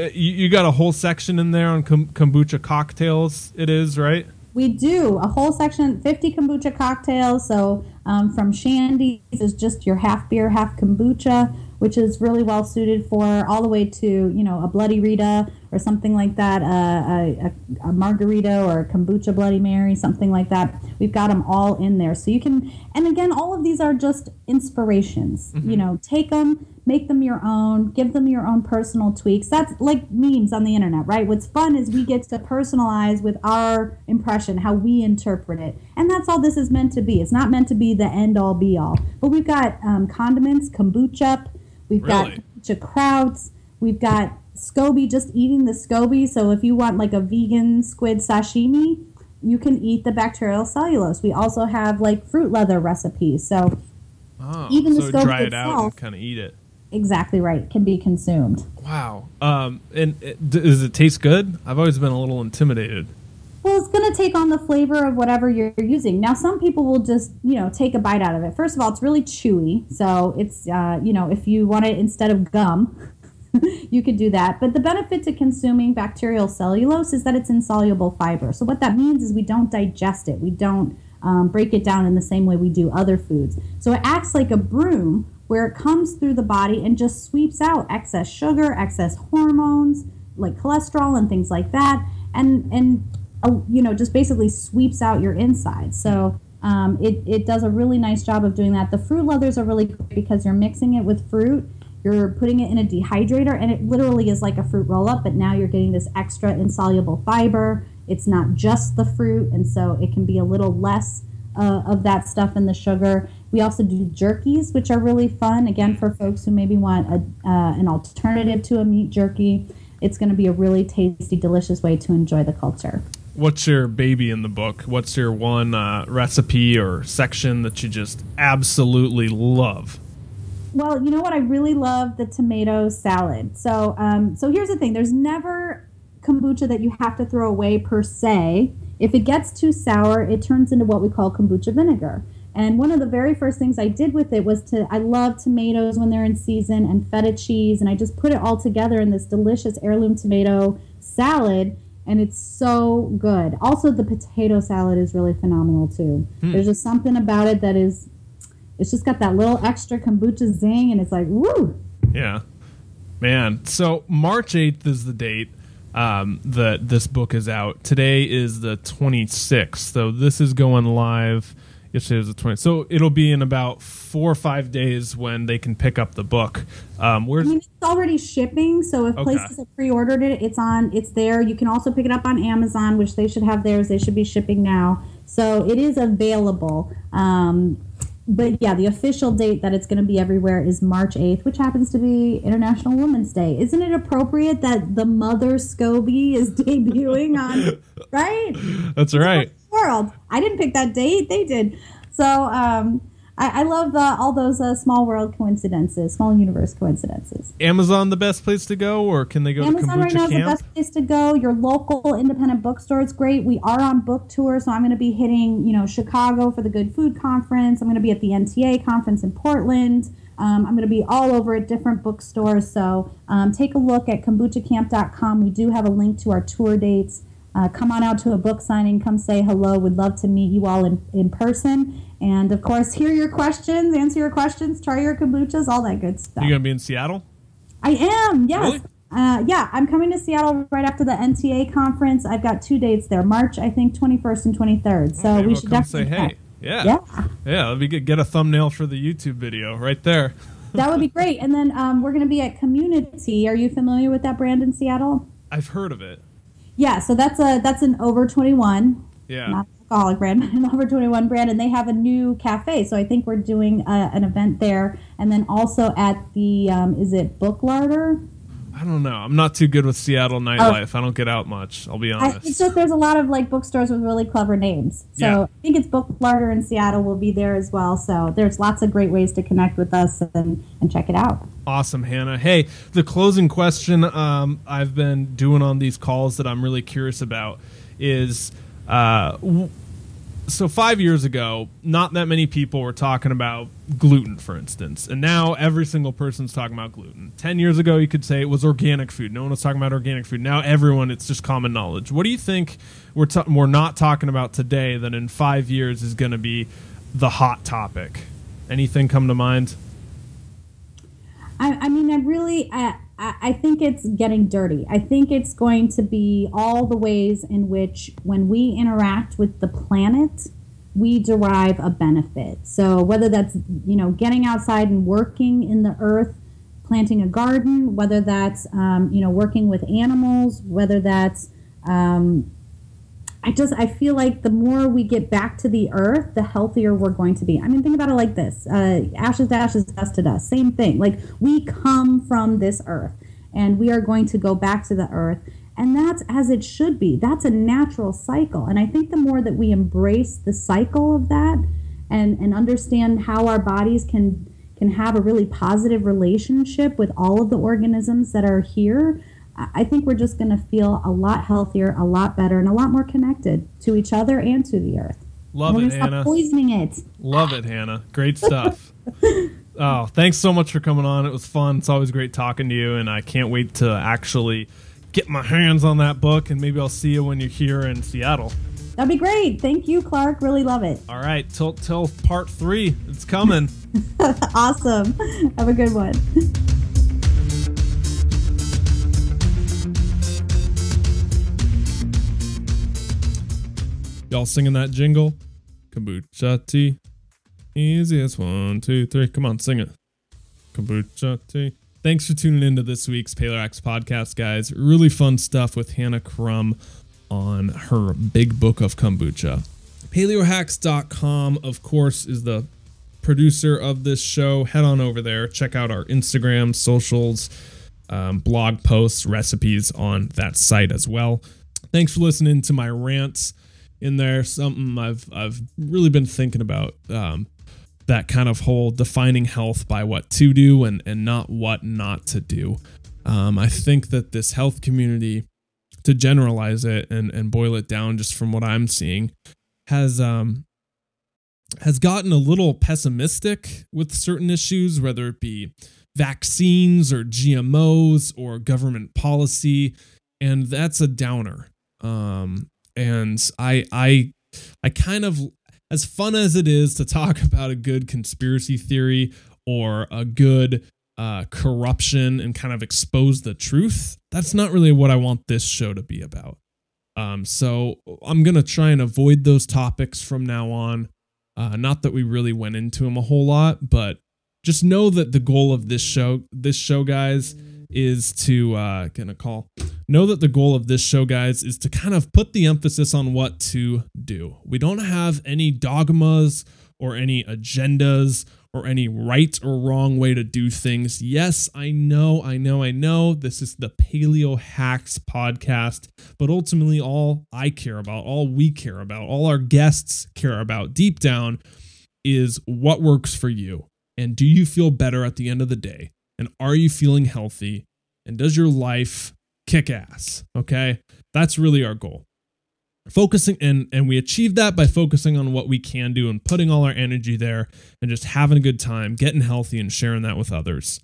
Uh, you, you got a whole section in there on kombucha cocktails. It is right. We do a whole section, 50 kombucha cocktails. So um, from Shandy's is just your half beer, half kombucha, which is really well suited for all the way to you know a Bloody Rita or something like that, uh, a, a, a, margarita or a kombucha Bloody Mary, something like that. We've got them all in there, so you can. And again, all of these are just inspirations. Mm-hmm. You know, take them, make them your own, give them your own personal tweaks. That's like memes on the internet, right? What's fun is we get to personalize with our impression, how we interpret it. And that's all this is meant to be. It's not meant to be the end all be all. But we've got um, condiments, kombucha, we've really? got kombucha krauts, we've got SCOBY, just eating the SCOBY. So if you want like a vegan squid sashimi, you can eat the bacterial cellulose. We also have like fruit leather recipes. So oh, even the so SCOBY dry it itself, out and kind of eat it exactly right can be consumed. Wow. Um, and it, does it taste good? I've always been a little intimidated. Well, it's going to take on the flavor of whatever you're using. Now, some people will just, you know, take a bite out of it. First of all, it's really chewy. So it's, uh, you know, if you want it instead of gum, you could do that. But the benefit to consuming bacterial cellulose is that it's insoluble fiber. So what that means is we don't digest it. We don't um, break it down in the same way we do other foods. So it acts like a broom where it comes through the body and just sweeps out excess sugar, excess hormones like cholesterol and things like that, and and uh, you know just basically sweeps out your insides. So um, it it does a really nice job of doing that. The fruit leathers are really great because you're mixing it with fruit. You're putting it in a dehydrator, and it literally is like a fruit roll up, but now you're getting this extra insoluble fiber. It's not just the fruit, and so it can be a little less uh, of that stuff in the sugar. We also do jerkies, which are really fun. Again, for folks who maybe want a, uh, an alternative to a meat jerky, it's going to be a really tasty, delicious way to enjoy the culture. What's your baby in the book? What's your one uh, recipe or section that you just absolutely love? Well, you know what? I really love the tomato salad. So, um, so here's the thing: there's never kombucha that you have to throw away per se. If it gets too sour, it turns into what we call kombucha vinegar. And one of the very first things I did with it was to, I love tomatoes when they're in season and feta cheese. And I just put it all together in this delicious heirloom tomato salad. And it's so good. Also, the potato salad is really phenomenal too. Hmm. There's just something about it that is, it's just got that little extra kombucha zing. And it's like, woo. Yeah. Man. So March 8th is the date um, that this book is out. Today is the 26th. So this is going live Yesterday was the 20th. So it'll be in about four or five days when they can pick up the book. Um, I mean, it's already shipping, so if Okay. places have pre-ordered it, it's on. It's there. You can also pick it up on Amazon, which they should have theirs. They should be shipping now, so it is available. Um, but yeah, the official date that it's going to be everywhere is March eighth, which happens to be International Women's Day. Isn't it appropriate that the Mother SCOBY is debuting on? right? That's right. world. I didn't pick that date; they did. So um, I, I love uh, all those uh, small world coincidences, small universe coincidences. Amazon the best place to go, or can they go to Amazon Kombucha right now is the best place to go. Your local independent bookstore is great. We are on book tour, so I'm going to be hitting, you know, Chicago for the Good Food Conference. I'm going to be at the NTA conference in Portland. Um, I'm going to be all over at different bookstores. So um, take a look at kombuchakamp.com. We do have a link to our tour dates. Uh, come on out to a book signing. Come say hello. We'd love to meet you all in, in person. And of course, hear your questions, answer your questions, try your kombuchas, all that good stuff. You're gonna be in Seattle? I am, yes. Really? Uh, yeah, I'm coming to Seattle right after the NTA conference. I've got two dates there, March, I think, 21st and 23rd. So Maybe we I'll should come say definitely. hey. Yeah. Yeah, Yeah, that'd be good. Get a thumbnail for the YouTube video right there. that would be great. And then um, we're going to be at Community. Are you familiar with that brand in Seattle? I've heard of it. Yeah, so that's a that's an over 21, Yeah. not alcoholic brand, over 21 brand, and they have a new cafe. So I think we're doing uh an event there, and then also at the um, is it Book Larder? I don't know. I'm not too good with Seattle nightlife. I don't get out much. I'll be Oh. I, honest. it's just there's a lot of like bookstores with really clever names. So Yeah. I think it's Book Larder in Seattle will be there as well. So there's lots of great ways to connect with us and, and check it out. Awesome, Hannah. Hey, the closing question um, I've been doing on these calls that I'm really curious about is uh, w- so five years ago, not that many people were talking about gluten, for instance, and now every single person's talking about gluten. Ten years ago, you could say it was organic food. No one was talking about organic food. Now everyone, it's just common knowledge. What do you think we're we're not talking about today that in five years is going to be the hot topic? Anything come to mind? I, I mean, I really, I, I think it's getting dirty. I think it's going to be all the ways in which, when we interact with the planet, we derive a benefit. So whether that's you know getting outside and working in the earth, planting a garden, whether that's um, you know working with animals, whether that's um, I just I feel like the more we get back to the earth, the healthier we're going to be. I mean, think about it like this: uh, ashes to ashes, dust to dust. Same thing. Like we come from this earth, and we are going to go back to the earth, and that's as it should be. That's a natural cycle, and I think the more that we embrace the cycle of that, and and understand how our bodies can can have a really positive relationship with all of the organisms that are here. I think we're just going to feel a lot healthier, a lot better, and a lot more connected to each other and to the earth. Love it, Hannah. poisoning it. Love it, Hannah. Great stuff. oh, thanks so much for coming on. It was fun. It's always great talking to you, and I can't wait to actually get my hands on that book, and maybe I'll see you when you're here in Seattle. That'd be great. Thank you, Clark. Really love it. All right, till till part three. It's coming. awesome. Have a good one. Y'all singing that jingle? Kombucha tea. Easiest one, two, three. Come on, sing it. Kombucha tea. Thanks for tuning into this week's Paleo Hacks podcast, guys. Really fun stuff with Hannah Crum on her big book of kombucha. Paleohacks.com, of course, is the producer of this show. Head on over there. Check out our Instagram, socials, um, blog posts, recipes on that site as well. Thanks for listening to my rants in there. Something I've I've really been thinking about. Um, that kind of whole defining health by what to do and, and not what not to do. Um, I think that this health community, to generalize it and, and boil it down just from what I'm seeing, has um, has gotten a little pessimistic with certain issues, whether it be vaccines or GMOs or government policy, and that's a downer. Um, and I I I kind of as fun as it is to talk about a good conspiracy theory or a good uh, corruption and kind of expose the truth, that's not really what I want this show to be about. Um, so I'm gonna try and avoid those topics from now on. Uh, not that we really went into them a whole lot, but just know that the goal of this show, this show, guys, is to uh, gonna call. Know that the goal of this show, guys, is to kind of put the emphasis on what to do. We don't have any dogmas or any agendas or any right or wrong way to do things. Yes, I know, I know, I know. This is the Paleo Hacks podcast, but ultimately, all I care about, all we care about, all our guests care about deep down is what works for you. And do you feel better at the end of the day? And are you feeling healthy? And does your life kick ass? Okay. That's really our goal focusing and and we achieve that by focusing on what we can do and putting all our energy there and just having a good time getting healthy and sharing that with others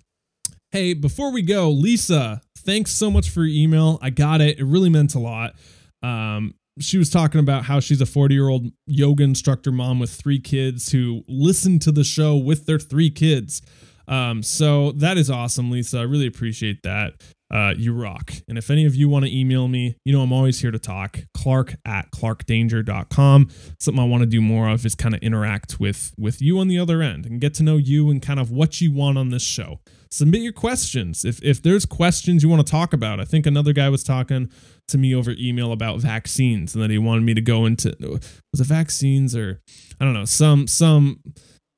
hey before we go lisa thanks so much for your email i got it it really meant a lot um, she was talking about how she's a 40 year old yoga instructor mom with three kids who listen to the show with their three kids um, so that is awesome, Lisa. I really appreciate that. Uh, you rock. And if any of you want to email me, you know, I'm always here to talk. Clark at clarkdanger.com. Something I want to do more of is kind of interact with with you on the other end and get to know you and kind of what you want on this show. Submit your questions. If if there's questions you want to talk about, I think another guy was talking to me over email about vaccines and that he wanted me to go into was it vaccines or I don't know, some some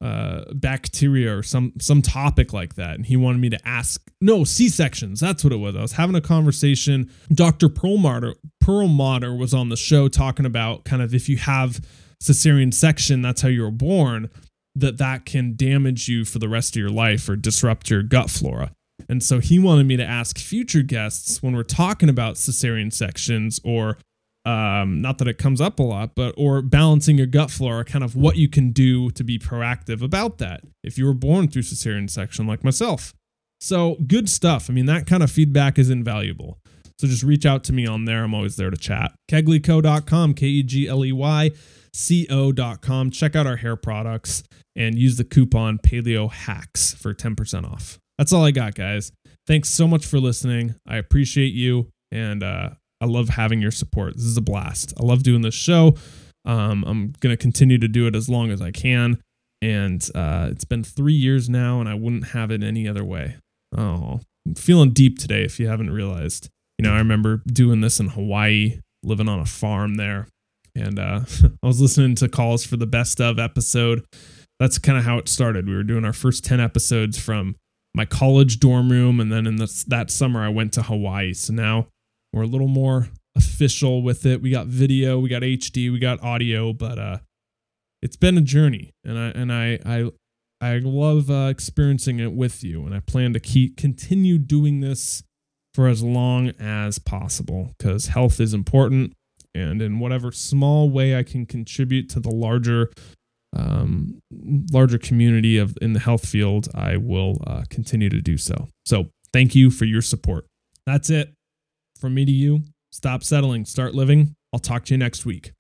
uh, bacteria or some some topic like that. And he wanted me to ask no c-sections. That's what it was. I was having a conversation. Dr perlmutter perlmutter was on the show talking about kind of if you have cesarean section that's how you were born that that can damage you for the rest of your life or disrupt your gut flora. And so he wanted me to ask future guests when we're talking about cesarean sections or um, not that it comes up a lot, but or balancing your gut flora, kind of what you can do to be proactive about that if you were born through cesarean section like myself. So good stuff. I mean, that kind of feedback is invaluable. So just reach out to me on there. I'm always there to chat. Kegleyco.com, K E G L E Y C O.com. Check out our hair products and use the coupon Paleo Hacks for 10% off. That's all I got, guys. Thanks so much for listening. I appreciate you. And uh, I love having your support. This is a blast. I love doing this show. Um, I'm going to continue to do it as long as I can. And uh, it's been three years now, and I wouldn't have it any other way. Oh, I'm feeling deep today if you haven't realized. You know, I remember doing this in Hawaii, living on a farm there. And uh, I was listening to calls for the best of episode. That's kind of how it started. We were doing our first 10 episodes from my college dorm room. And then in that summer, I went to Hawaii. So now we're a little more official with it. We got video, we got HD, we got audio, but uh, it's been a journey, and I and I I I love uh, experiencing it with you, and I plan to keep continue doing this for as long as possible because health is important, and in whatever small way I can contribute to the larger um, larger community of in the health field, I will uh, continue to do so. So thank you for your support. That's it from me to you, stop settling, start living. I'll talk to you next week.